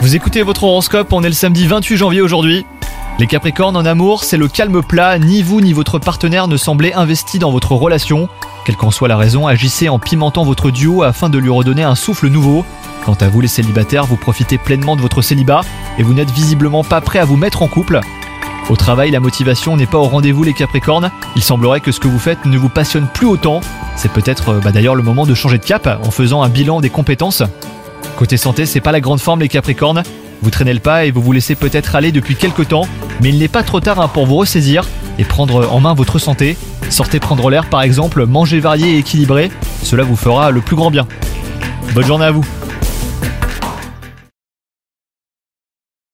Vous écoutez votre horoscope, on est le samedi 28 janvier aujourd'hui. Les Capricornes en amour, c'est le calme plat, ni vous ni votre partenaire ne semblez investi dans votre relation. Quelle qu'en soit la raison, agissez en pimentant votre duo afin de lui redonner un souffle nouveau. Quant à vous les célibataires, vous profitez pleinement de votre célibat et vous n'êtes visiblement pas prêt à vous mettre en couple. Au travail, la motivation n'est pas au rendez-vous les Capricornes. Il semblerait que ce que vous faites ne vous passionne plus autant. C'est peut-être euh, bah, d'ailleurs le moment de changer de cap en faisant un bilan des compétences. Côté santé, c'est pas la grande forme les Capricornes. Vous traînez le pas et vous vous laissez peut-être aller depuis quelques temps, mais il n'est pas trop tard hein, pour vous ressaisir et prendre en main votre santé. Sortez prendre l'air par exemple, mangez varié et équilibré, cela vous fera le plus grand bien. Bonne journée à vous